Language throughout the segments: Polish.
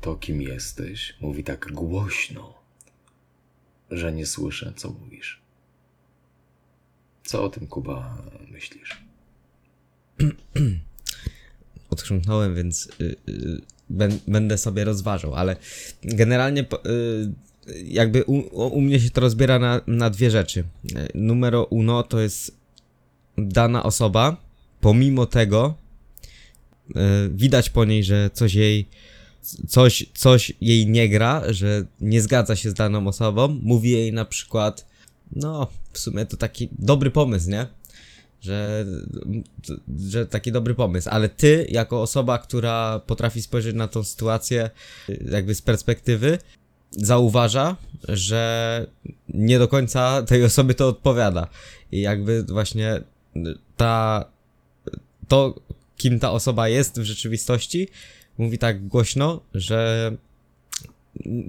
to, kim jesteś, mówi tak głośno, że nie słyszę, co mówisz. Co o tym, Kuba, myślisz? Odchrząknąłem, więc y, y, będę sobie rozważał, ale generalnie y, jakby u, u mnie się to rozbiera na, na dwie rzeczy. Numero uno to jest dana osoba, pomimo tego widać po niej, że coś jej coś, coś jej nie gra, że nie zgadza się z daną osobą, mówi jej na przykład no, w sumie to taki dobry pomysł, nie? Że, że taki dobry pomysł, ale ty, jako osoba, która potrafi spojrzeć na tą sytuację, jakby z perspektywy, zauważa, że nie do końca tej osobie to odpowiada. I jakby właśnie ta, to, kim ta osoba jest w rzeczywistości, mówi tak głośno, że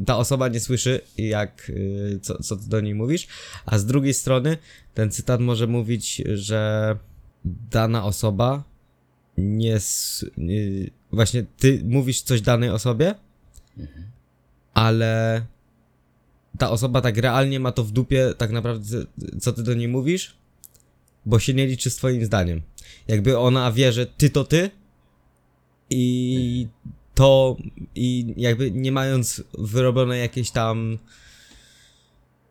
ta osoba nie słyszy, jak, y, co, co ty do niej mówisz, a z drugiej strony ten cytat może mówić, że dana osoba nie. nie właśnie ty mówisz coś danej osobie, ale ta osoba tak realnie ma to w dupie, tak naprawdę, co ty do niej mówisz, bo się nie liczy z twoim zdaniem. Jakby ona wie, że ty to ty i to i jakby nie mając wyrobionej jakiejś tam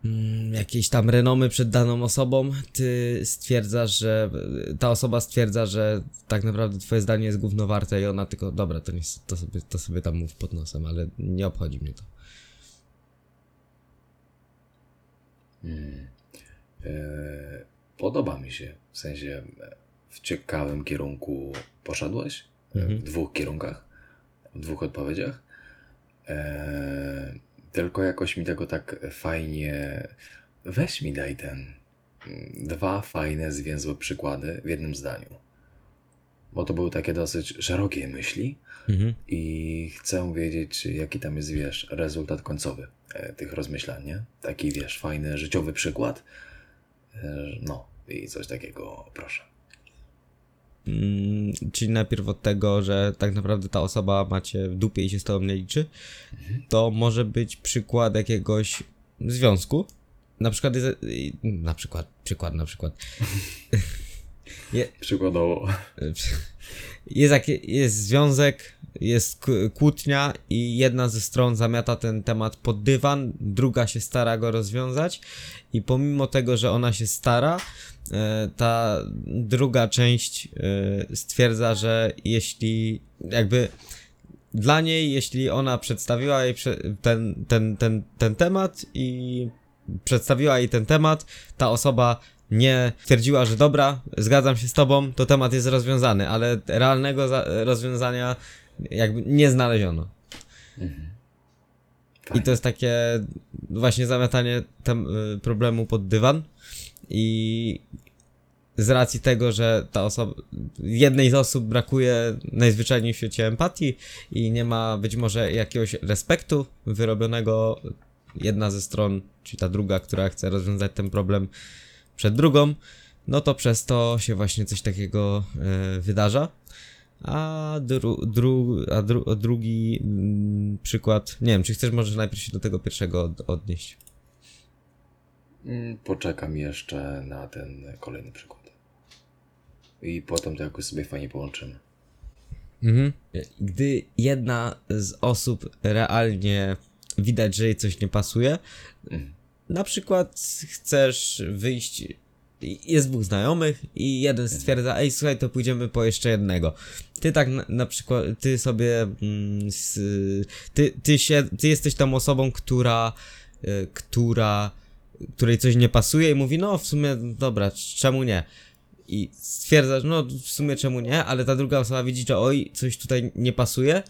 mm, jakiejś tam renomy przed daną osobą, ty stwierdzasz, że ta osoba stwierdza, że tak naprawdę twoje zdanie jest gówno warte i ona tylko, dobra, to, nie, to, sobie, to sobie tam mów pod nosem, ale nie obchodzi mnie to. E, podoba mi się, w sensie w ciekawym kierunku poszedłeś, e, w dwóch kierunkach, w dwóch odpowiedziach. E, tylko jakoś mi tego tak fajnie. Weź mi daj ten. Dwa fajne, zwięzłe przykłady w jednym zdaniu. Bo to były takie dosyć szerokie myśli Mhm. i chcę wiedzieć, jaki tam jest, wiesz, rezultat końcowy e, tych rozmyślań, nie? Taki, wiesz, fajny, życiowy przykład. E, no, i coś takiego, proszę. Mm, czyli najpierw od tego, że tak naprawdę ta osoba macie w dupie i się z tobą nie liczy, to może być przykład jakiegoś związku. Na przykład, jest, na przykład, przykład, na przykład. Je, Przykładowo. jest, jakie, jest związek, jest kłótnia i jedna ze stron zamiata ten temat pod dywan, druga się stara go rozwiązać i pomimo tego, że ona się stara, e, ta druga część e, stwierdza, że jeśli jakby dla niej, jeśli ona przedstawiła jej ten, ten, ten, ten temat i przedstawiła jej ten temat, ta osoba nie stwierdziła, że dobra, zgadzam się z tobą, to temat jest rozwiązany, ale realnego za- rozwiązania jakby nie znaleziono. I to jest takie właśnie zamiatanie tem- y, problemu pod dywan i z racji tego, że ta osoba, jednej z osób brakuje najzwyczajniej w świecie empatii i nie ma być może jakiegoś respektu wyrobionego jedna ze stron, czy ta druga, która chce rozwiązać ten problem przed drugą, no to przez to się właśnie coś takiego e, wydarza. A, dru, dru, a, dru, a drugi mm, przykład, nie wiem, czy chcesz może najpierw się do tego pierwszego od, odnieść? Mm, Poczekam jeszcze na ten kolejny przykład. I potem to jakoś sobie fajnie połączymy. Mhm. Gdy jedna z osób realnie widać, że jej coś nie pasuje, na przykład chcesz wyjść, jest dwóch znajomych i jeden stwierdza, ej słuchaj, to pójdziemy po jeszcze jednego. Ty tak na, na przykład, ty sobie, mm, ty, ty się, ty jesteś tą osobą, która, y, która, której coś nie pasuje i mówi, no w sumie, dobra, czemu nie? i stwierdzasz, no w sumie czemu nie, ale ta druga osoba widzi, że oj, coś tutaj nie pasuje,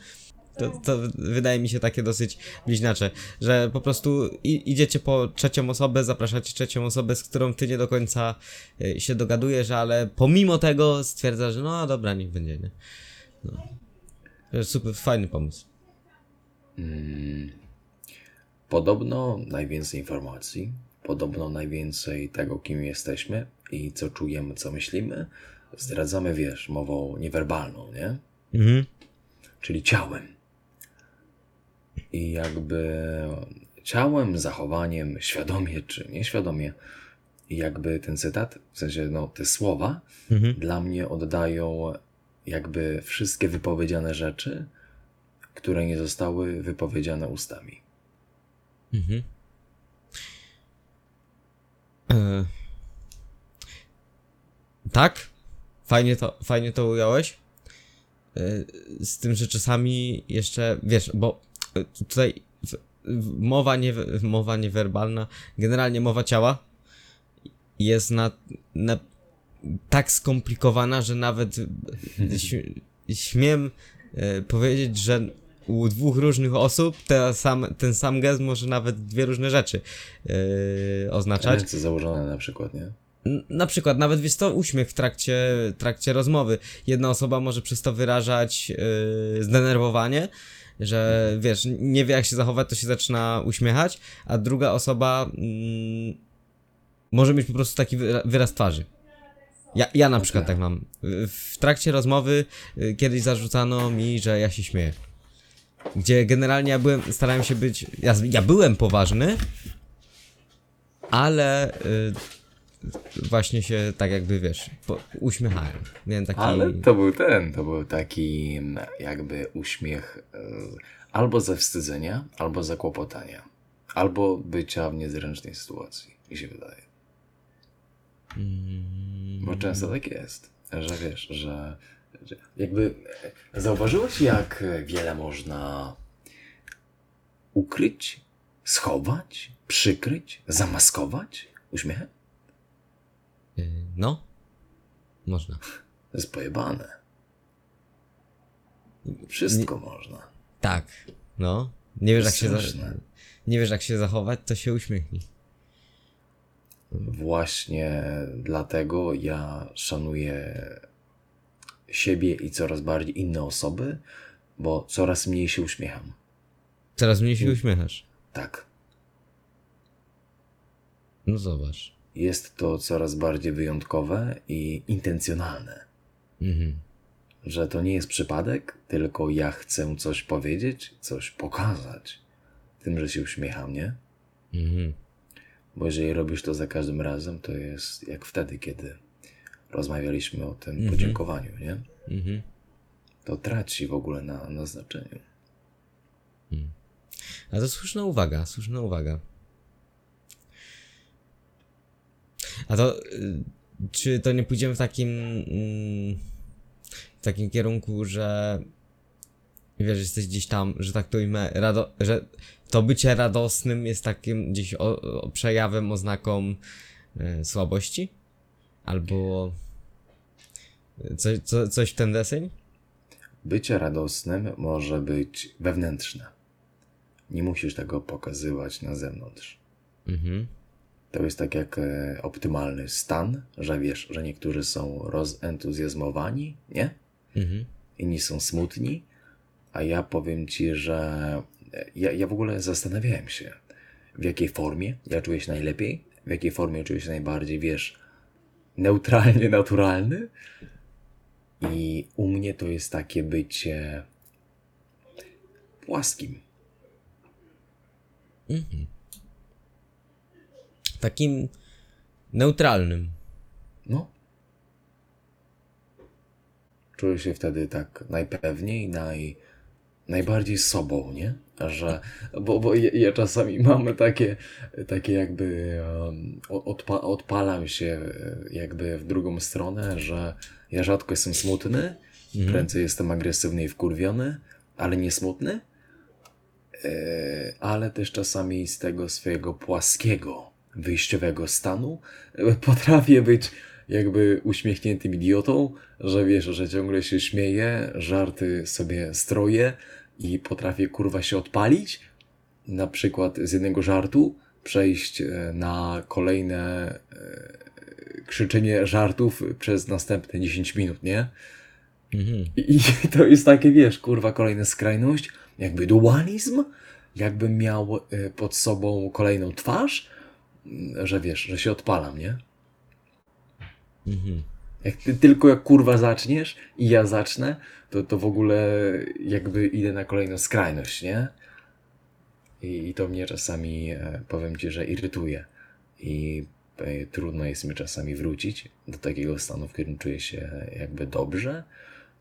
to, to wydaje mi się takie dosyć bliźniacze, że po prostu idziecie po trzecią osobę, zapraszacie trzecią osobę, z którą ty nie do końca y, się dogadujesz, ale pomimo tego stwierdzasz, że no dobra, niech będzie, nie? No. Że Super, fajny pomysł. Podobno najwięcej informacji, podobno najwięcej tego, kim jesteśmy i co czujemy, co myślimy, zdradzamy, wiesz, mową niewerbalną, nie? Mhm. Czyli ciałem. I jakby ciałem, zachowaniem, świadomie czy nieświadomie, jakby ten cytat, w sensie no, te słowa, Mhm. dla mnie oddają jakby wszystkie wypowiedziane rzeczy, które nie zostały wypowiedziane ustami. Mhm. E... Tak, fajnie to, fajnie to ująłeś. E, Z tym, że czasami jeszcze, wiesz, bo tutaj mowa, nie, mowa niewerbalna, generalnie mowa ciała jest na, na tak skomplikowana, że nawet śmiem e, powiedzieć, że u dwóch różnych osób te sam, ten sam gest może nawet dwie różne rzeczy e, oznaczać. Ręce założone na przykład, nie? Na przykład, nawet wiesz to uśmiech w trakcie, trakcie rozmowy. Jedna osoba może przez to wyrażać yy, zdenerwowanie, że wiesz, nie wie jak się zachować, to się zaczyna uśmiechać, a druga osoba mm, może mieć po prostu taki wyra- wyraz twarzy. Ja, ja na przykład tak mam. W trakcie rozmowy y, kiedyś zarzucano mi, że ja się śmieję. Gdzie generalnie ja byłem, starałem się być. Ja, ja byłem poważny, ale y, właśnie się tak jakby wiesz, po, uśmiechałem. Miałem taki. Ale to był ten, to był taki mm, jakby uśmiech e, albo ze wstydzenia, albo zakłopotania, albo bycia w niezręcznej sytuacji, mi się wydaje. Bo często tak jest, że wiesz, że, że jakby e, zauważyłeś, jak wiele można ukryć, schować, przykryć, zamaskować uśmiechem? Y, No, można. To jest pojebane. Wszystko można. Tak, no. Nie wiesz jak się. Nie wiesz jak się zachować, to się uśmiechnij. Właśnie dlatego ja szanuję siebie i coraz bardziej inne osoby, bo coraz mniej się uśmiecham. Coraz mniej się uśmiechasz. Tak. No zobacz. Jest to coraz bardziej wyjątkowe i intencjonalne. Mhm. Że to nie jest przypadek, tylko ja chcę coś powiedzieć, coś pokazać. Tym, że się uśmiecham, nie? Mhm. Bo jeżeli robisz to za każdym razem, to jest jak wtedy, kiedy rozmawialiśmy o tym podziękowaniu, nie? Mhm. To traci w ogóle na, na znaczeniu. A to słuszna uwaga, słuszna uwaga. A to y, czy to nie pójdziemy w takim mm, w takim kierunku, że wiesz, jesteś gdzieś tam, że tak to ujmę, rado, że to bycie radosnym jest takim gdzieś o, o przejawem, oznaką y, słabości? Albo coś, co, coś w ten deseń? Bycie radosnym może być wewnętrzne. Nie musisz tego pokazywać na zewnątrz. Mhm. To jest tak jak e, optymalny stan, że wiesz, że niektórzy są rozentuzjazmowani, nie? Mhm. Inni są smutni, a ja powiem ci, że e, ja, ja w ogóle zastanawiałem się, w jakiej formie ja czuję się najlepiej, w jakiej formie czuję się najbardziej, wiesz, neutralnie naturalny. I u mnie to jest takie bycie płaskim. Takim neutralnym. No. Czuję się wtedy tak najpewniej, naj, najbardziej sobą, nie? Że, bo, bo ja, ja czasami mam takie, takie jakby um, odpa, odpalam się e, jakby w drugą stronę, że ja rzadko jestem smutny, prędzej jestem agresywny i wkurwiony, ale nie smutny, e, ale też czasami z tego swojego płaskiego, wyjściowego stanu e, potrafię być jakby uśmiechniętym idiotą, że wiesz, że ciągle się śmieję, żarty sobie stroję i potrafię kurwa się odpalić, na przykład z jednego żartu przejść e, na kolejne e, krzyczenie żartów przez następne 10 minut, nie? Mhm. I i to jest takie, wiesz, kurwa, kolejna skrajność, jakby dualizm, jakbym miał pod sobą kolejną twarz, że wiesz, że się odpalam, nie? Mhm. Jak ty, tylko jak kurwa zaczniesz i ja zacznę, to, to w ogóle jakby idę na kolejną skrajność, nie? I, i to mnie czasami, e, powiem ci, że irytuje. I e, trudno jest mi czasami wrócić do takiego stanu, w którym czuję się jakby dobrze.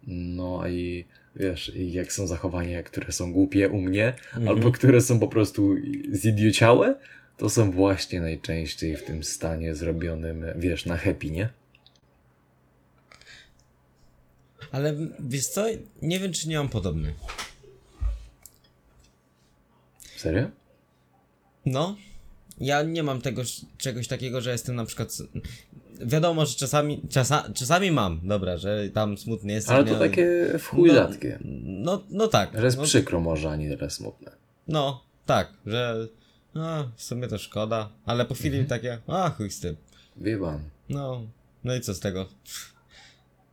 No i wiesz, jak są zachowania, które są głupie u mnie, albo które są po prostu zidiociałe, to są właśnie najczęściej w tym stanie zrobionym, wiesz, na happy, nie? Ale wiesz co, nie wiem czy nie mam podobny. Serio? No, ja nie mam tego czegoś takiego, że jestem na przykład. Wiadomo, że czasami, czasa, czasami mam, dobra, że tam smutny jestem. Ale to miałem- takie w chuj no. No, no tak. Że jest no, przykro może, a nie smutne. no, tak, że. A, w sumie to szkoda, ale po chwili takie, a chuj z tym. Wie pan. No, no i co z tego?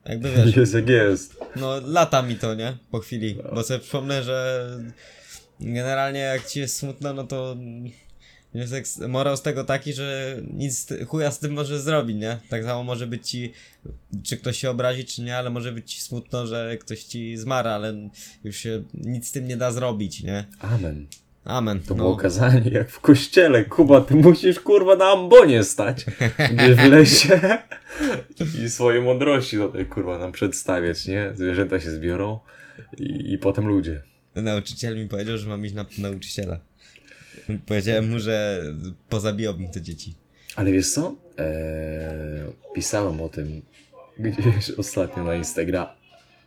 Jakby wiesz, Jest jak jest. no lata mi to, nie? Po chwili, bo sobie przypomnę, że generalnie jak ci jest smutno, no to wniosek, morał z tego taki, że nic chuja z tym może zrobić, nie? Tak samo może być ci, czy ktoś się obrazi, czy nie, ale może być ci smutno, że ktoś ci zmarł, ale już się nic z tym nie da zrobić, nie? Amen. Amen. To no. było kazanie jak w kościele. Kuba, ty musisz kurwa na ambonie stać. Gdzieś w lesie. I swoje mądrości tutaj kurwa nam przedstawiać, nie? Zwierzęta się zbiorą i, i potem ludzie. Nauczyciel mi powiedział, że mam iść na nauczyciela. Powiedziałem mu, że pozabijał mi te dzieci. Ale wiesz co? Eee, pisałem o tym gdzieś ostatnio na Instagram.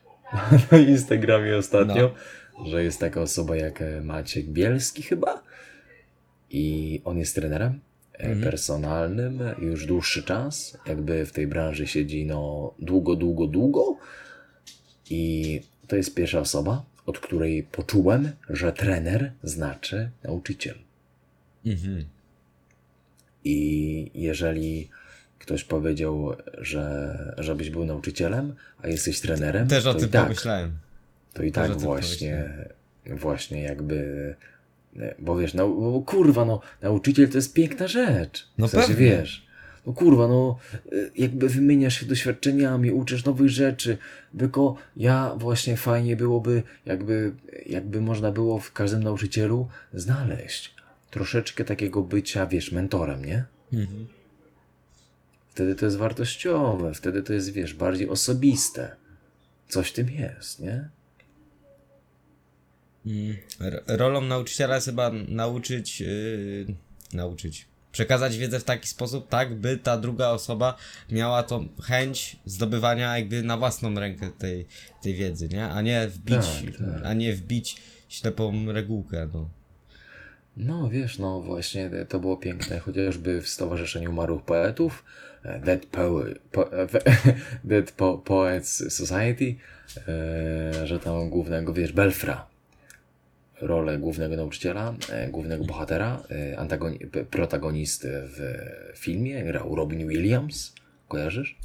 Na Instagramie ostatnio, że jest taka osoba jak e, Maciek Bielski chyba. I on jest trenerem e, personalnym już dłuższy czas. Jakby w tej branży siedzi no długo, długo, długo. I to jest pierwsza osoba, od której poczułem, że trener znaczy nauczyciel. Mhm. I jeżeli ktoś powiedział, że żebyś był nauczycielem, a jesteś trenerem, Też o to, tym tak, pomyślałem. To i tak właśnie, właśnie jakby, bo wiesz, no, bo kurwa, no, nauczyciel to jest piękna rzecz. No w sensie, pewnie. wiesz, no kurwa, no, y, jakby wymieniasz się doświadczeniami, uczysz nowych rzeczy, tylko ja właśnie fajnie byłoby, jakby, jakby można było w każdym nauczycielu znaleźć troszeczkę takiego bycia, wiesz, mentorem, nie? Mhm. Wtedy to jest wartościowe, wtedy to jest, wiesz, bardziej osobiste. Coś w tym jest, nie? Mm. Rolą nauczyciela jest chyba nauczyć, yy, nauczyć, przekazać wiedzę w taki sposób, tak, by ta druga osoba miała tą chęć zdobywania jakby na własną rękę tej, tej wiedzy, nie? A nie wbić, Tak, tak. a nie wbić ślepą regułkę, no. No, wiesz, no właśnie to było piękne, chociażby w Stowarzyszeniu Umarłych Poetów, e, Dead, Poe- po, e, Dead po, Poets Society, e, że tam głównego, wiesz, Belfra, rolę głównego nauczyciela, e, głównego bohatera, e, protagonisty w filmie grał Robin Williams, kojarzysz?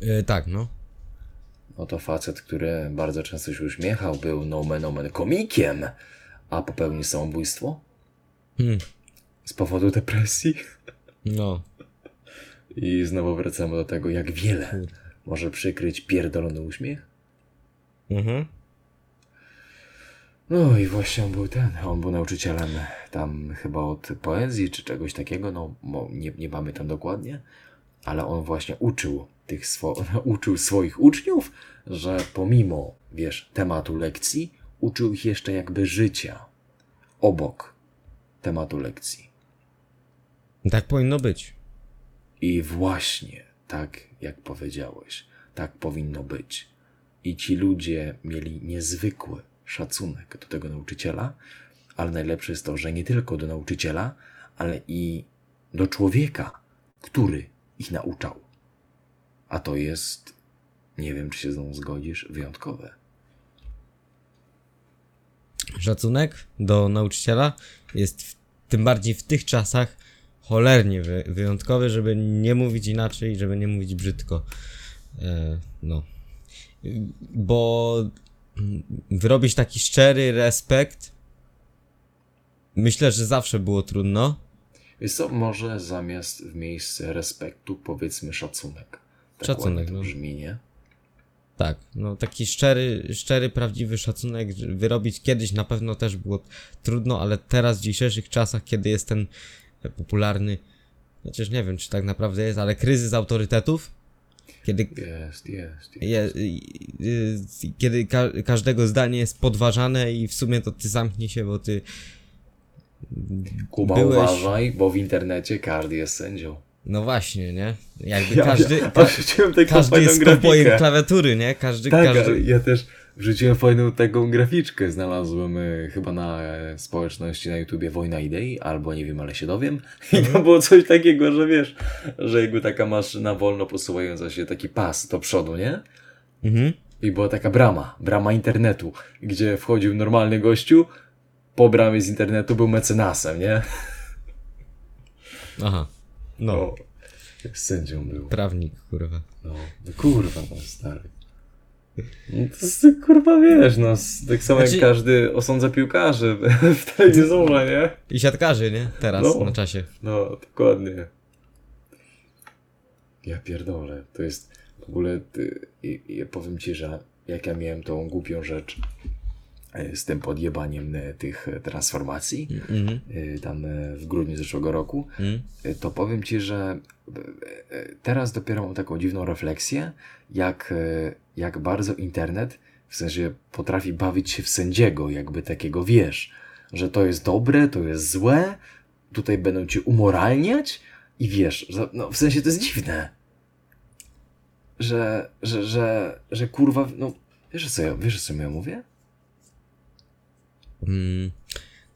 Yy, tak, no. No to facet, który bardzo często się uśmiechał, był nomen omen komikiem, a popełnił samobójstwo Hmm. z powodu depresji. No. I znowu wracamy do tego, jak wiele może przykryć pierdolony uśmiech. Mhm. No i właśnie on był ten, on był nauczycielem tam chyba od poezji czy czegoś takiego, no nie, nie pamiętam dokładnie, ale on właśnie uczył tych swo- uczył swoich uczniów, że pomimo, wiesz, tematu lekcji, uczył ich jeszcze jakby życia obok tematu lekcji. Tak powinno być. I właśnie tak, jak powiedziałeś, tak powinno być. I ci ludzie mieli niezwykły szacunek do tego nauczyciela, ale najlepsze jest to, że nie tylko do nauczyciela, ale i do człowieka, który ich nauczał. A to jest, nie wiem czy się z mną zgodzisz, wyjątkowe. Szacunek do nauczyciela jest w, tym bardziej w tych czasach cholernie wy, wyjątkowy, żeby nie mówić inaczej, żeby nie mówić brzydko. E, no. Bo wyrobić taki szczery respekt myślę, że zawsze było trudno. Wiesz co, może zamiast w miejsce respektu powiedzmy szacunek. Tak Szacunek, no. brzmi, nie? Tak, no taki szczery, szczery, prawdziwy szacunek wyrobić kiedyś na pewno też było trudno, ale teraz w dzisiejszych czasach, kiedy jest ten popularny, chociaż nie wiem czy tak naprawdę jest, ale kryzys autorytetów, kiedy, Jest, jest. jest. je, y, y, kiedy ka każdego zdanie jest podważane i w sumie to ty zamknij się, bo ty Kuba, byłeś- uważaj, bo w internecie każdy jest sędzią. No właśnie, nie? Jakby Ja, każdy, ja, ka a wrzuciłem taką każdy fajną jest grafikę. klawiatury, nie? Każdy, Tak, każdy... ja też wrzuciłem fajną taką graficzkę. Znalazłem e, chyba na e, społeczności na YouTubie Wojna Idei, albo nie wiem, ale się dowiem. I Mhm. to było coś takiego, że wiesz, że jakby taka maszyna wolno posuwająca się, taki pas do przodu, nie? Mhm. I była taka brama, brama internetu, gdzie wchodził normalny gościu, po bramie z internetu był mecenasem, nie? Aha. No, O, sędzią był. prawnik, kurwa. No, no kurwa, no stary. No to jest, kurwa, wiesz, no, tak samo Znaczy- jak każdy osądza piłkarzy w telewizorze, nie? I siatkarzy, nie? Teraz, No. na czasie. No, dokładnie. Ja pierdolę, to jest w ogóle, ty, i, i powiem ci, że jak ja miałem tą głupią rzecz z tym podjebaniem e, tych e, transformacji, Mhm. e, tam e, w grudniu zeszłego roku, e, to powiem ci, że e, e, teraz dopiero mam taką dziwną refleksję, jak, e, jak bardzo internet w sensie potrafi bawić się w sędziego, jakby takiego wiesz, że to jest dobre, to jest złe, tutaj będą cię umoralniać i wiesz, że, no w sensie to jest dziwne. Że, że, że, że kurwa, no wiesz co ja, wiesz co ja mówię? Mm,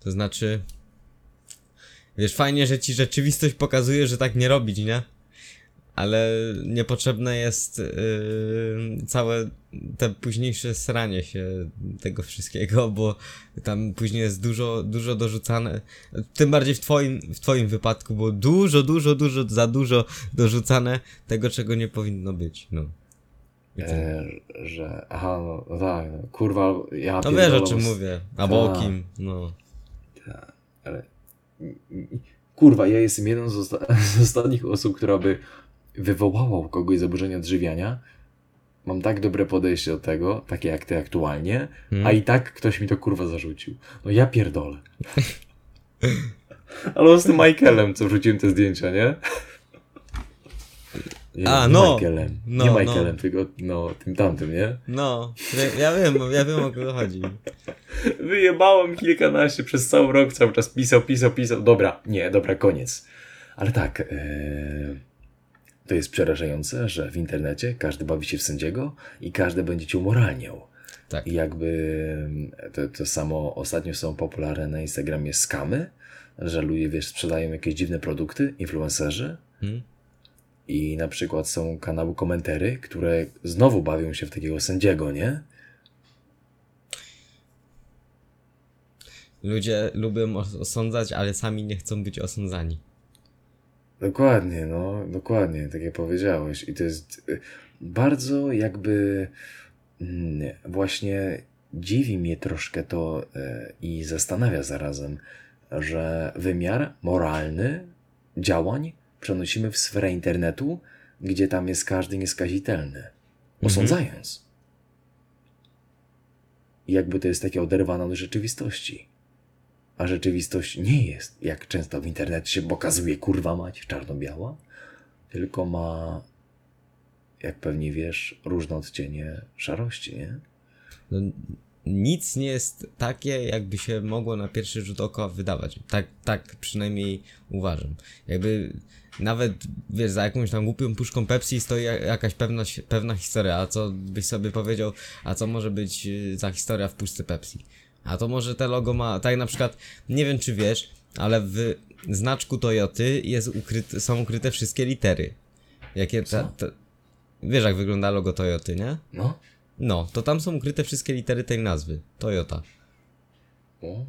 to znaczy... Wiesz, fajnie, że ci rzeczywistość pokazuje, że tak nie robić, nie? Ale niepotrzebne jest yy, całe te późniejsze sranie się tego wszystkiego, bo tam później jest dużo, dużo dorzucane. Tym bardziej w twoim, w twoim wypadku było dużo, dużo, dużo, za dużo dorzucane tego, czego nie powinno być, no. E, że, aha, no, tak, no, kurwa, ja No wiesz o czym mówię, albo o Tak. kim, no. ale kurwa, ja jestem jedną z, osta- z ostatnich osób, która by wywołała u kogoś zaburzenia odżywiania. Mam tak dobre podejście do tego, takie jak ty aktualnie, Hmm. a i tak ktoś mi to kurwa zarzucił. No ja pierdolę. Ale z tym Michaelem, co wrzuciłem te zdjęcia, nie? A, nie no. Michaelem. No, nie no. Michaelem, tylko no, tym tamtym, nie? No, ja- wiem, ja wiem o kogo chodzi. Wyjebałem kilkanaście przez cały rok, cały czas pisał, pisał, pisał. Dobra, nie, dobra, koniec. Ale tak, e, to jest przerażające, że w internecie każdy bawi się w sędziego i każdy będzie cię umoralniał. Tak. I jakby to, to samo ostatnio są popularne na Instagramie skamy, że ludzie, wiesz, sprzedają jakieś dziwne produkty, influencerzy Hmm? I na przykład są kanały komentary, które znowu bawią się w takiego sędziego, nie? Ludzie lubią os- osądzać, ale sami nie chcą być osądzani. Dokładnie, no, dokładnie, tak jak powiedziałeś. I to jest y, bardzo jakby mm, właśnie dziwi mnie troszkę to y, i zastanawia zarazem, że wymiar moralny działań przenosimy w sferę internetu, gdzie tam jest każdy nieskazitelny, osądzając. I jakby to jest takie oderwane od rzeczywistości. A rzeczywistość nie jest, jak często w internecie się pokazuje, kurwa mać, czarno-biała, tylko ma, jak pewnie wiesz, różne odcienie szarości, nie? No, nic nie jest takie, jakby się mogło na pierwszy rzut oka wydawać. Tak, tak przynajmniej uważam. Jakby nawet, wiesz, za jakąś tam głupią puszką Pepsi stoi ja- jakaś pewna, pewna historia, a co byś sobie powiedział, a co może być y, za historia w puszce Pepsi? A to może te logo ma, tak na przykład, nie wiem czy wiesz, ale w znaczku Toyoty jest ukryte, są ukryte wszystkie litery. Jakie ta, Co? ta, Wiesz jak wygląda logo Toyoty, nie? No. No, to tam są ukryte wszystkie litery tej nazwy. Toyota. O.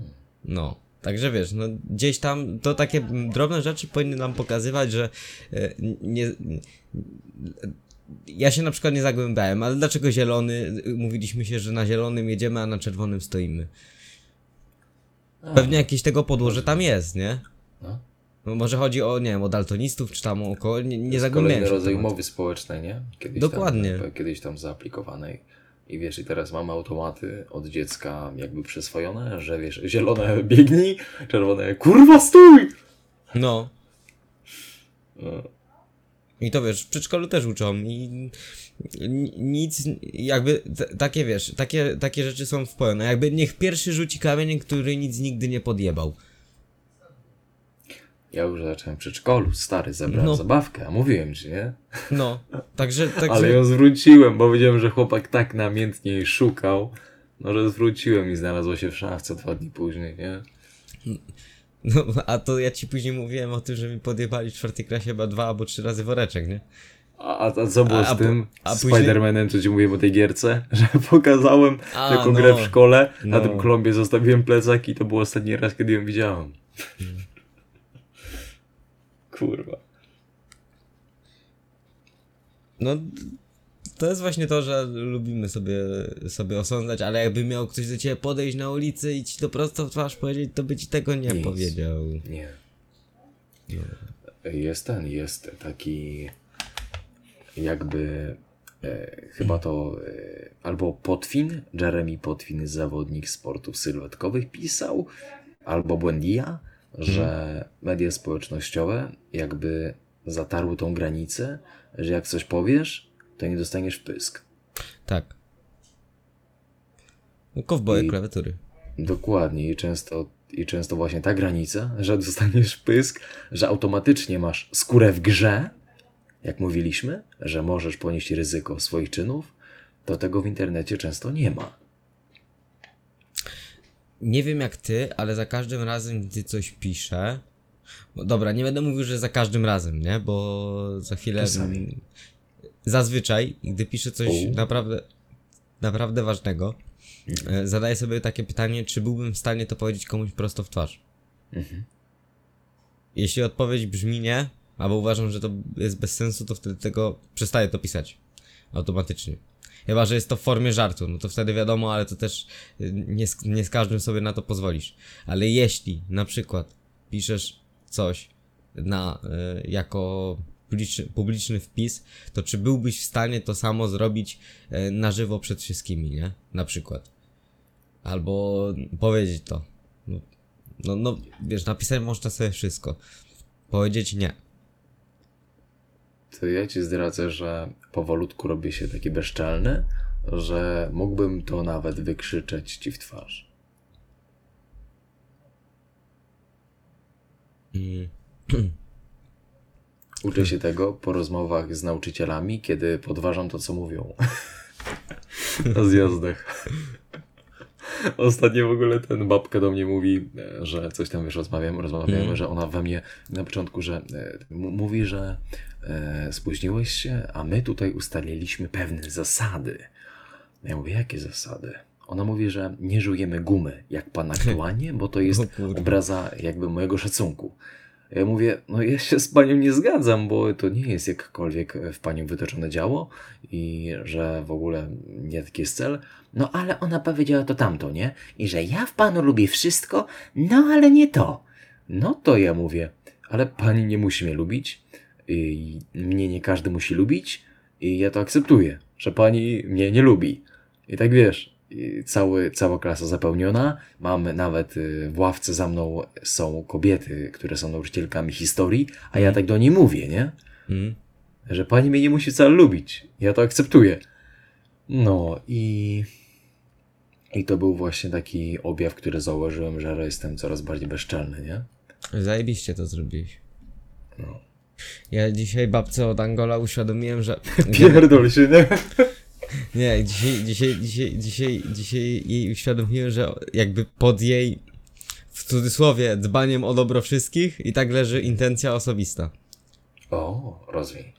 No. Także wiesz, no gdzieś tam to takie drobne rzeczy powinny nam pokazywać, że e, nie. Ja się na przykład nie zagłębiałem, ale dlaczego zielony? Mówiliśmy się, że na zielonym jedziemy, a na czerwonym stoimy. A, Pewnie jakieś tego podłoże tam jest, nie? No. No może chodzi o, nie wiem, o daltonistów, czy tam o koło, nie, nie Kolejny zagłębiałem w rodzaj umowy społecznej, nie? Kiedyś Dokładnie. Tam, kiedyś tam zaaplikowanej. I wiesz, i teraz mamy automaty od dziecka jakby przyswojone, że wiesz, zielone biegnij, czerwone kurwa stój! No. No. I to wiesz, w przedszkolu też uczą i ni- nic, jakby takie wiesz, takie, takie rzeczy są wpojone. Jakby niech pierwszy rzuci kamieniem, który nic nigdy nie podjebał. Ja już zacząłem w przedszkolu, stary, zabrałem No. zabawkę, a mówiłem ci, nie? No, także, także Ale ją zwróciłem, bo wiedziałem, że chłopak tak namiętnie jej szukał, no że zwróciłem i znalazło się w szafce dwa dni później, nie? no, a to ja ci później mówiłem o tym, że mi podjebali w czwartej klasie chyba dwa albo trzy razy woreczek, nie? A, a, a co było A- z a tym a później- Spider-Manem, co ci mówiłem o tej gierce? Że pokazałem A, taką no. grę w szkole, na No. tym klombie zostawiłem plecak i to był ostatni raz, kiedy ją widziałem. Kurwa. No, to jest właśnie to, że lubimy sobie, sobie osądzać, ale jakby miał ktoś do ciebie podejść na ulicy i ci to prosto w twarz powiedzieć, to by ci tego nie Nic. powiedział. Nie. Jest ten, jest taki jakby e, chyba to e, albo Potwin, Jeremy Potwin, zawodnik sportów sylwetkowych pisał, albo Błędia, że media społecznościowe jakby zatarły tą granicę, że jak coś powiesz, to nie dostaniesz pysk. Tak. Kowboje I- klawiatury. Dokładnie i często, i często właśnie ta granica, że dostaniesz pysk, że automatycznie masz skórę w grze, jak mówiliśmy, że możesz ponieść ryzyko swoich czynów, to tego w internecie często nie ma. Nie wiem jak ty, ale za każdym razem, gdy coś piszę. No dobra, nie będę mówił, że za każdym razem, nie? Bo za chwilę. Czasami. Zazwyczaj, gdy piszę coś U. naprawdę, naprawdę ważnego, e, zadaję sobie takie pytanie, czy byłbym w stanie to powiedzieć komuś prosto w twarz. Mhm. Jeśli odpowiedź brzmi nie, albo uważam, że to jest bez sensu, to wtedy tego przestaję to pisać. Automatycznie. Chyba, że jest to w formie żartu, no to wtedy wiadomo, ale to też y, nie z, nie z każdym sobie na to pozwolisz. Ale jeśli na przykład piszesz coś na, y, jako publiczny, publiczny wpis, to czy byłbyś w stanie to samo zrobić y, na żywo przed wszystkimi, nie? Na przykład. Albo powiedzieć to. No, no, no wiesz, napisać można sobie wszystko. Powiedzieć nie. To ja ci zdradzę, że powolutku robię się taki bezczelny, że mógłbym to nawet wykrzyczeć ci w twarz. Mm. Uczę się tego po rozmowach z nauczycielami, kiedy podważam to, co mówią. Na zjazdach. Ostatnio w ogóle ten babka do mnie mówi, że coś tam wiesz, rozmawiamy, rozmawiamy, Mm. że ona we mnie na początku, że e, mówi, że spóźniłeś się, a my tutaj ustaliliśmy pewne zasady. Ja mówię, jakie zasady? Ona mówi, że nie żujemy gumy, jak pan aktualnie, bo to jest O kurwa. obraza jakby mojego szacunku. Ja mówię, no ja się z panią nie zgadzam, bo to nie jest jakkolwiek w panią wytoczone działo i że w ogóle nie taki jest cel. No ale ona powiedziała to tamto, nie? I że ja w panu lubię wszystko, no ale nie to. No to ja mówię, ale pani nie musi mnie lubić i mnie nie każdy musi lubić i ja to akceptuję, że pani mnie nie lubi. I tak wiesz, cały, cała klasa zapełniona. Mam nawet y, w ławce za mną są kobiety, które są nauczycielkami historii, a ja tak do niej mówię, nie? Mm. Że pani mnie nie musi wcale lubić. Ja to akceptuję. No i. I to był właśnie taki objaw, który zauważyłem, że jestem coraz bardziej bezczelny, nie? Zajebiście to zrobiłeś. No. Ja dzisiaj babce od Angola uświadomiłem, że... Pierdol się, nie? Nie, dzisiaj, dzisiaj, dzisiaj, dzisiaj, dzisiaj jej uświadomiłem, że jakby pod jej, w cudzysłowie, dbaniem o dobro wszystkich i tak leży intencja osobista. O, rozwij.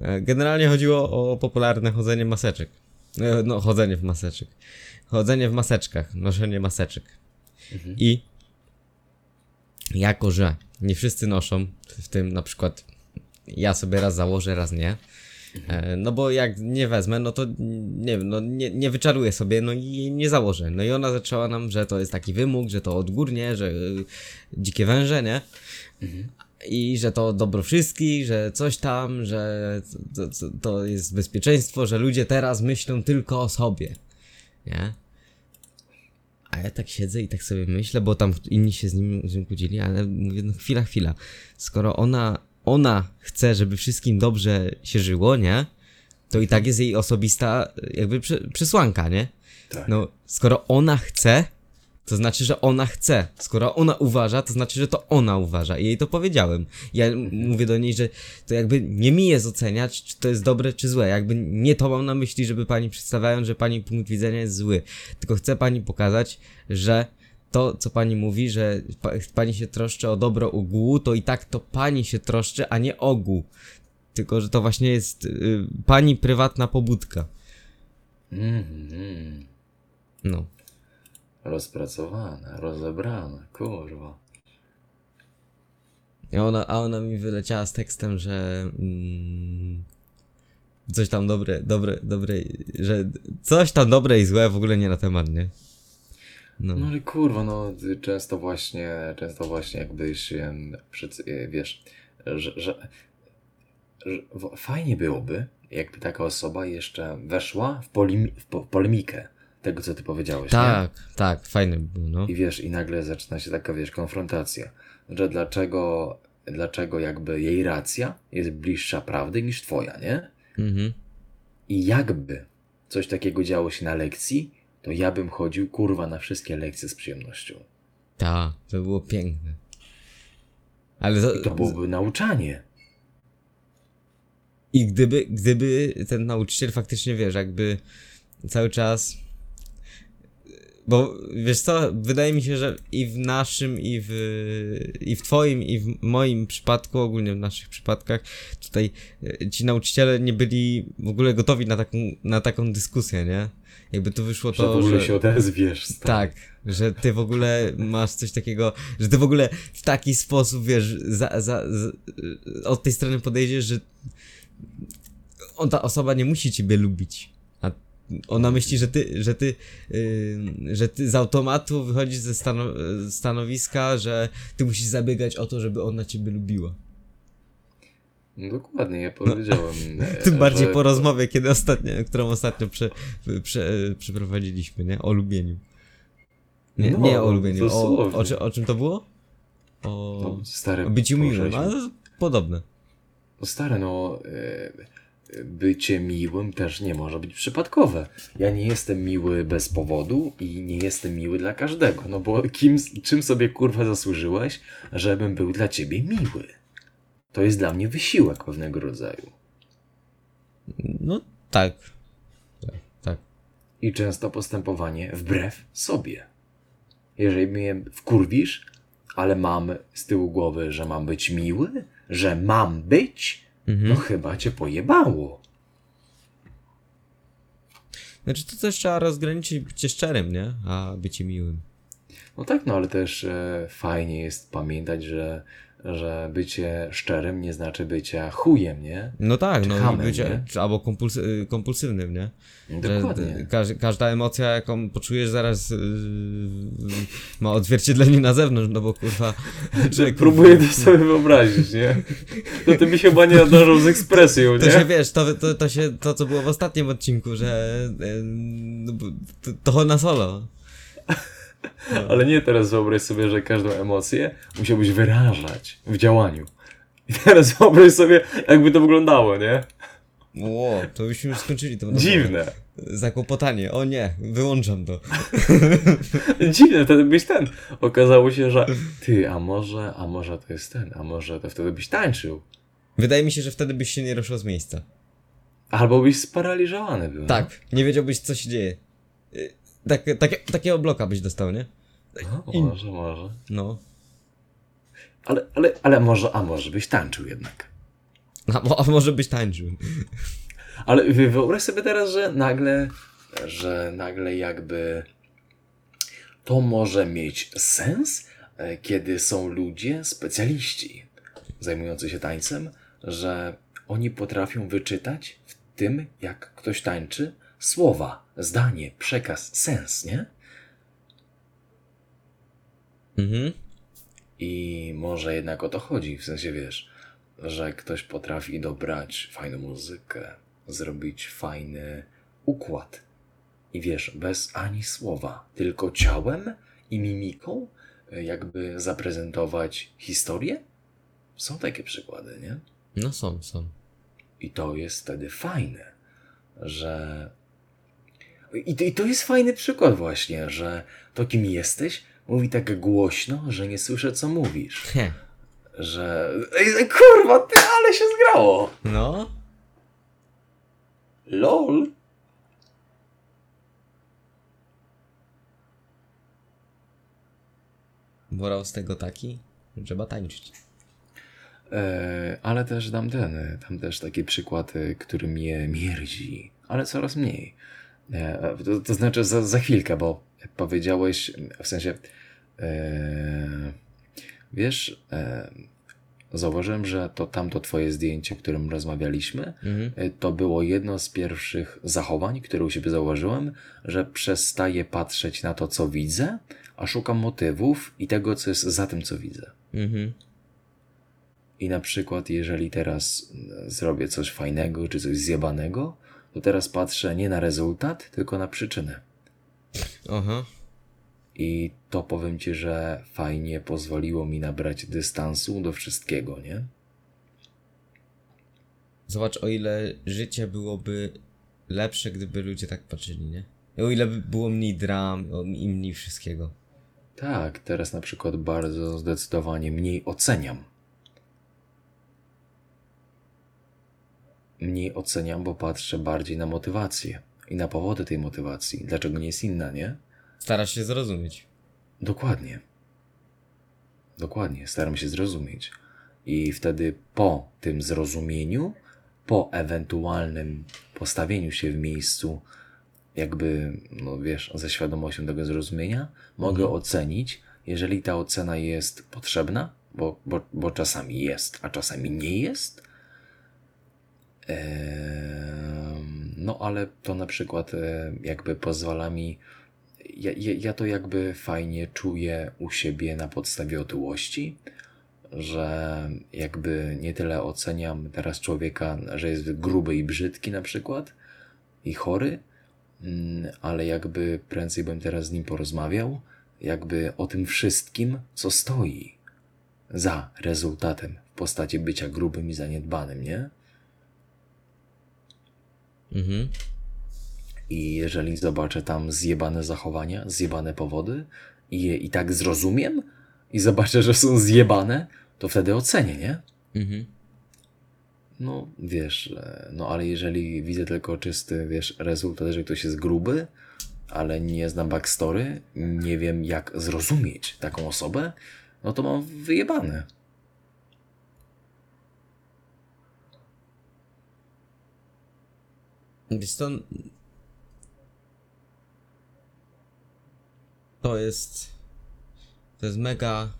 E, Generalnie chodziło o popularne chodzenie maseczek. E, No, chodzenie w maseczek. Chodzenie w maseczkach, noszenie maseczek. I jako, że nie wszyscy noszą, w tym na przykład ja sobie raz założę, raz nie. E, No bo jak nie wezmę, no to nie wiem, no nie, nie wyczaruję sobie, no i nie założę. No i ona zaczęła nam, że to jest taki wymóg, że to odgórnie, że y, dzikie węże, nie? i że to dobro wszystkich, że coś tam, że to, to, to jest bezpieczeństwo, że ludzie teraz myślą tylko o sobie. Nie? A ja tak siedzę i tak sobie myślę, bo tam inni się z nim, z nim kłócili, ale mówię, no chwila, chwila. Skoro ona, ona chce, żeby wszystkim dobrze się żyło, nie? To i tak jest jej osobista jakby przesłanka, nie? Tak. No, skoro ona chce, to znaczy, że ona chce. Skoro ona uważa, to znaczy, że to ona uważa. I jej to powiedziałem. Ja m- mówię do niej, że to jakby nie mi jest oceniać, czy to jest dobre, czy złe. Jakby nie to mam na myśli, żeby pani przedstawiając, że pani punkt widzenia jest zły. Tylko chcę pani pokazać, że to, co pani mówi, że pa, pani się troszczy o dobro ogółu, to i tak to pani się troszczy, a nie ogół. Tylko, że to właśnie jest y, pani prywatna pobudka. Mhm. No. Rozpracowane, rozebrane, kurwa. I ona, a ona mi wyleciała z tekstem, że mm, coś tam dobre, dobre, dobre, że coś tam dobre i złe w ogóle nie na temat, nie? No. No ale kurwa, no często właśnie, często właśnie jakbyś, e, wiesz, że, że, że fajnie byłoby, jakby taka osoba jeszcze weszła w, polimi, w po- polemikę tego, co ty powiedziałeś, nie? tak, tak, fajny był, no. I wiesz, i nagle zaczyna się taka, wiesz, konfrontacja, że dlaczego, dlaczego jakby jej racja jest bliższa prawdy niż twoja, nie? Mhm. I jakby coś takiego działo się na lekcji, to ja bym chodził, kurwa, na wszystkie lekcje z przyjemnością. Tak, to było piękne. Ale za, I to byłoby nauczanie. I gdyby, gdyby ten nauczyciel faktycznie, wiesz, jakby cały czas. Bo wiesz co, wydaje mi się, że i w naszym, i w, i w twoim, i w moim przypadku, ogólnie w naszych przypadkach, tutaj e, ci nauczyciele nie byli w ogóle gotowi na taką, na taką dyskusję, nie? Jakby tu wyszło Że w to, ogóle że... się odezwiesz. stary. Tak, że ty w ogóle masz coś takiego, że ty w ogóle w taki sposób, wiesz, za, za, z, od tej strony podejdziesz, że on, ta osoba nie musi ciebie lubić. Ona myśli, że ty, że ty, yy, że ty z automatu wychodzisz ze stano, stanowiska, że ty musisz zabiegać o to, żeby ona ciebie lubiła. No Dokładnie, ja powiedziałem. e, Tym bardziej po rozmowie, kiedy ostatnio, którą ostatnio prze, prze, przeprowadziliśmy, nie? O lubieniu. Nie, No, nie o lubieniu. O, o, o czym to było? O, No, stary, o byciu miłym, ale podobne. No stary, no e, bycie miłym też nie może być przypadkowe. Ja nie jestem miły bez powodu i nie jestem miły dla każdego. No bo kim, czym sobie kurwa zasłużyłeś, żebym był dla ciebie miły? To jest dla mnie wysiłek pewnego rodzaju. No tak. Tak, tak. I często postępowanie wbrew sobie. Jeżeli mnie wkurwisz, ale mam z tyłu głowy, że mam być miły, że mam być, Mhm. no chyba cię pojebało. Znaczy to też trzeba rozgraniczyć bycie szczerym, nie? A bycie miłym. No tak, no ale też e, fajnie jest pamiętać, że, że bycie szczerym nie znaczy bycia chujem, nie? No tak, Czy no hamem, bycie, nie? czy, albo kompulsy, y, kompulsywnym, nie? Dokładnie. Że każ, każda emocja, jaką poczujesz zaraz yy, ma odzwierciedlenie na zewnątrz, no bo kurwa... człowiek- Próbuję to sobie wyobrazić, nie? To ty byś chyba nie nadążał z ekspresją, To się nie? wiesz, to, to, to się, to co było w ostatnim odcinku, że yy, to, to Hona Solo. Ale nie teraz wyobraź sobie, że każdą emocję musiałbyś wyrażać w działaniu. I teraz wyobraź sobie, jakby to wyglądało, nie? Ło, to byśmy już skończyli to. Dziwne. Zakłopotanie, o nie, wyłączam to. Dziwne, wtedy byś ten. Okazało się, że ty, a może, a może to jest ten, a może to wtedy byś tańczył. Wydaje mi się, że wtedy byś się nie ruszał z miejsca. Albo byś sparaliżowany był. Tak, nie wiedziałbyś co się dzieje. Tak, tak, takiego bloka byś dostał, nie? No, może, może. No. Ale, ale, ale może, a może byś tańczył jednak. A, a może byś tańczył. Ale wy- wyobraź sobie teraz, że nagle, że nagle jakby to może mieć sens, e, kiedy są ludzie, specjaliści zajmujący się tańcem, że oni potrafią wyczytać w tym, jak ktoś tańczy, słowa, zdanie, przekaz, sens, nie? Mhm. I może jednak o to chodzi, w sensie wiesz, że ktoś potrafi dobrać fajną muzykę, zrobić fajny układ. I wiesz, bez ani słowa, tylko ciałem i mimiką, e, jakby zaprezentować historię. Są takie przykłady, nie? No są, są. I to jest wtedy fajne, że. I to, I to jest fajny przykład, właśnie, że to, kim jesteś, mówi tak głośno, że nie słyszę, co mówisz. Że. Ej, kurwa, ty, ale się zgrało! No, LOL! morał z tego taki, że trzeba tańczyć. E, ale też dam ten, tam też taki przykład, e, który mnie mierdzi, ale coraz mniej. E, to, to znaczy za, za chwilkę, bo powiedziałeś, w sensie, e, wiesz, e, zauważyłem, że to tamto twoje zdjęcie, o którym rozmawialiśmy, e, to było jedno z pierwszych zachowań, które u siebie zauważyłem, że przestaję patrzeć na to, co widzę, a szukam motywów i tego, co jest za tym, co widzę. Mhm. I na przykład, jeżeli teraz e, zrobię coś fajnego czy coś zjebanego, to teraz patrzę nie na rezultat, tylko na przyczynę. Aha. I to powiem ci, że fajnie pozwoliło mi nabrać dystansu do wszystkiego, nie? Zobacz, o ile życie byłoby lepsze, gdyby ludzie tak patrzyli, nie? I o ile by było mniej dram i mniej wszystkiego. Tak, teraz na przykład bardzo zdecydowanie mniej oceniam. Mniej oceniam, bo patrzę bardziej na motywację i na powody tej motywacji. Dlaczego nie jest inna, nie? Starasz się zrozumieć. Dokładnie. Dokładnie, staram się zrozumieć. I wtedy po tym zrozumieniu, po ewentualnym postawieniu się w miejscu, jakby, no wiesz, ze świadomością tego zrozumienia, mogę ocenić, jeżeli ta ocena jest potrzebna, bo, bo, bo czasami jest, a czasami nie jest. No, ale to na przykład e, jakby pozwala mi. Ja, ja, ja to jakby fajnie czuję u siebie na podstawie otyłości, że jakby nie tyle oceniam teraz człowieka, że jest gruby i brzydki na przykład i chory, mm, ale jakby prędzej bym teraz z nim porozmawiał, jakby o tym wszystkim, co stoi za rezultatem w postaci bycia grubym i zaniedbanym, nie? Mhm. I jeżeli zobaczę tam zjebane zachowania, zjebane powody i je i tak zrozumiem i zobaczę, że są zjebane, to wtedy ocenię, nie? Mhm. No, wiesz, e, no ale jeżeli widzę tylko czysty, wiesz, rezultat, że ktoś jest gruby, ale nie znam backstory, nie wiem jak zrozumieć taką osobę, no to mam wyjebane. Wiesz to... To jest... To jest mega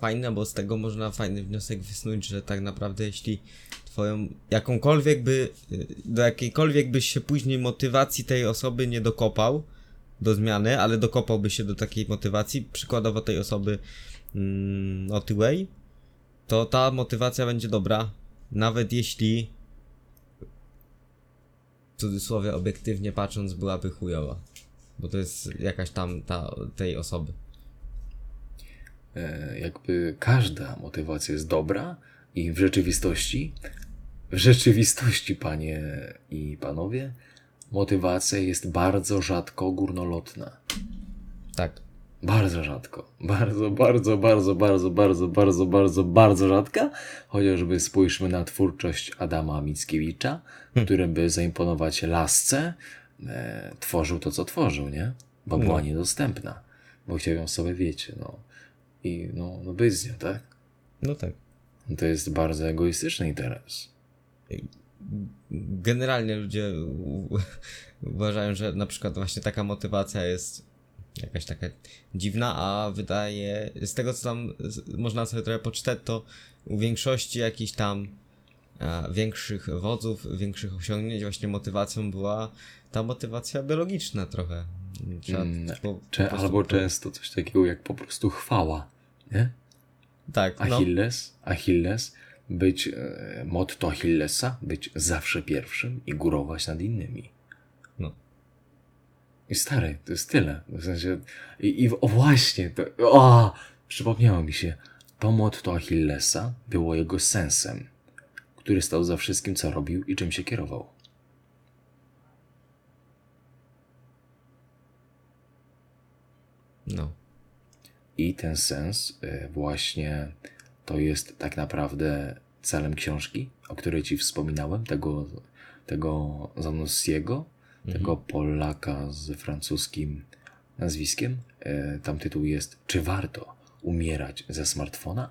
fajne, bo z tego można fajny wniosek wysnuć, że tak naprawdę jeśli twoją jakąkolwiek by, do jakiejkolwiek byś się później motywacji tej osoby nie dokopał do zmiany, ale dokopałby się do takiej motywacji, przykładowo tej osoby mm, otyłej, to ta motywacja będzie dobra, nawet jeśli cudzysłowie obiektywnie patrząc byłaby chujowa. Bo to jest jakaś tam ta, tej osoby. E, jakby każda motywacja jest dobra i w rzeczywistości, w rzeczywistości, panie i panowie, motywacja jest bardzo rzadko górnolotna. Tak. Bardzo rzadko. Bardzo, bardzo, bardzo, bardzo, bardzo, bardzo, bardzo, bardzo rzadka. Chociażby spójrzmy na twórczość Adama Mickiewicza, który by zaimponować lasce, e, tworzył to, co tworzył, nie? Bo była niedostępna. Bo chciał ją sobie, wiecie, no. I no, no być z nią, tak? No tak. To jest bardzo egoistyczny interes. Generalnie ludzie uważają, że na przykład właśnie taka motywacja jest jakaś taka dziwna, a wydaje, z tego co tam można sobie trochę poczytać, to u większości jakichś tam a, większych wodzów, większych osiągnięć właśnie motywacją była ta motywacja biologiczna trochę. Trzeba Mm, po- albo to- często coś takiego jak po prostu chwała. Nie? Tak, no. Achilles, Achilles, być e, motto Achillesa, być zawsze pierwszym i górować nad innymi. I stary, to jest tyle. W sensie, i, i o właśnie, to, o, przypomniało mi się, to motto Achillesa było jego sensem, który stał za wszystkim, co robił i czym się kierował. No. I ten sens y, właśnie to jest tak naprawdę celem książki, o której ci wspominałem, tego, tego Zanussiego, tego Polaka z francuskim nazwiskiem. Y, Tam tytuł jest Czy warto umierać ze smartfona?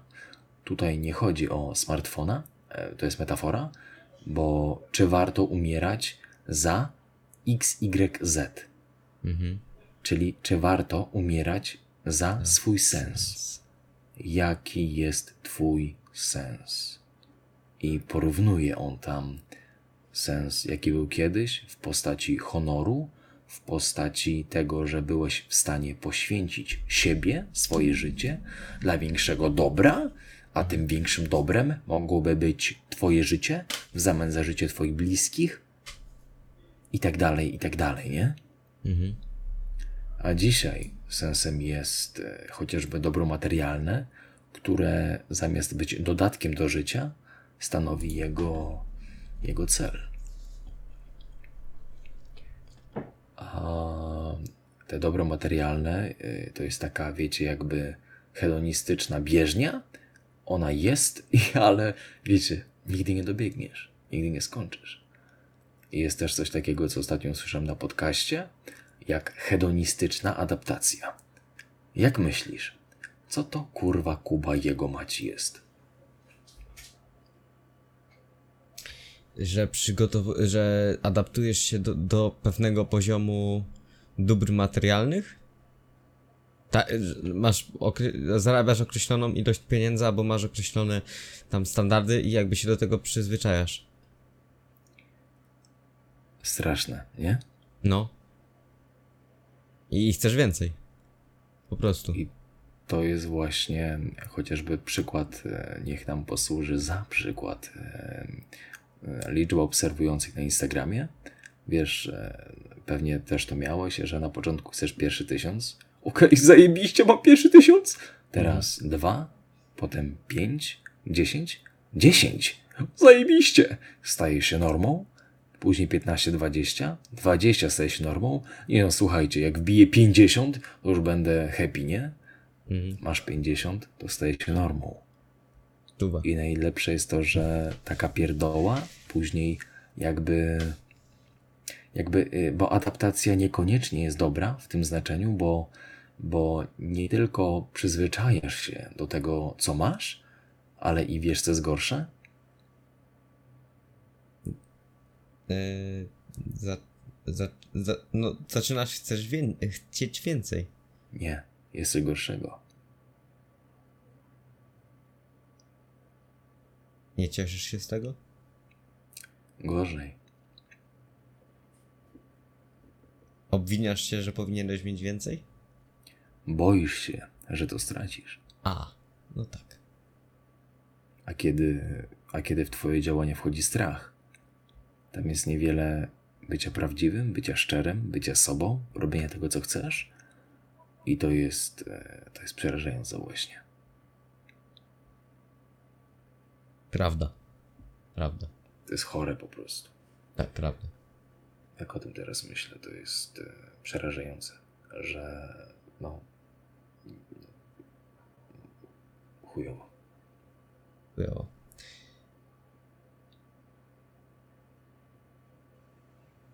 Tutaj nie chodzi o smartfona, y, to jest metafora, bo czy warto umierać za XYZ? Mhm. Czyli czy warto umierać za swój sens? Jaki jest Twój sens? I porównuje on tam sens, jaki był kiedyś, w postaci honoru, w postaci tego, że byłeś w stanie poświęcić siebie, swoje życie dla większego dobra, a tym większym dobrem mogłoby być Twoje życie w zamian za życie Twoich bliskich, i tak dalej, i tak dalej, nie? Mhm. A dzisiaj sensem jest e, chociażby dobro materialne, które zamiast być dodatkiem do życia, stanowi jego, jego cel. Te dobro materialne e, to jest taka, wiecie, jakby hedonistyczna bieżnia. Ona jest, ale wiecie, nigdy nie dobiegniesz, nigdy nie skończysz. I jest też coś takiego, co ostatnio słyszałem na podcaście, jak hedonistyczna adaptacja. Jak myślisz, co to kurwa Kuba jego mać jest? Że przygotow- że adaptujesz się do, do pewnego poziomu dóbr materialnych? Ta, masz zarabiasz określoną ilość pieniędzy, albo masz określone tam standardy i jakby się do tego przyzwyczajasz. Straszne, nie? No. I chcesz więcej. Po prostu. I to jest właśnie chociażby przykład, e, niech nam posłuży za przykład e, liczba obserwujących na Instagramie. Wiesz, e, pewnie też to miałeś, że na początku chcesz pierwszy tysiąc. Okej, zajebiście, mam pierwszy tysiąc. Teraz dwa, potem pięć, dziesięć, dziesięć. Zajebiście. Staje się normą. Później 15, 20, 20 staje się normą. Nie no, słuchajcie, jak wbiję 50, to już będę happy, nie? Mhm. Masz 50, to staje się normą. I najlepsze jest to, że taka pierdoła później jakby jakby, y, bo adaptacja niekoniecznie jest dobra w tym znaczeniu, bo, bo nie tylko przyzwyczajasz się do tego, co masz, ale i wiesz, co jest gorsze? Eee, za, za, za, no, zaczynasz chcesz wię- chcieć więcej. Nie, jest coś gorszego. Nie cieszysz się z tego? Gorzej. Obwiniasz się, że powinieneś mieć więcej? Boisz się, że to stracisz. A, no tak. A kiedy, a kiedy w Twoje działania wchodzi strach, tam jest niewiele bycia prawdziwym, bycia szczerym, bycia sobą, robienia tego, co chcesz. I to jest, e, to jest przerażające właśnie. Prawda. Prawda. To jest chore po prostu. Tak, prawda. Jak o tym teraz myślę, to jest e, przerażające, że no chujowo. Było.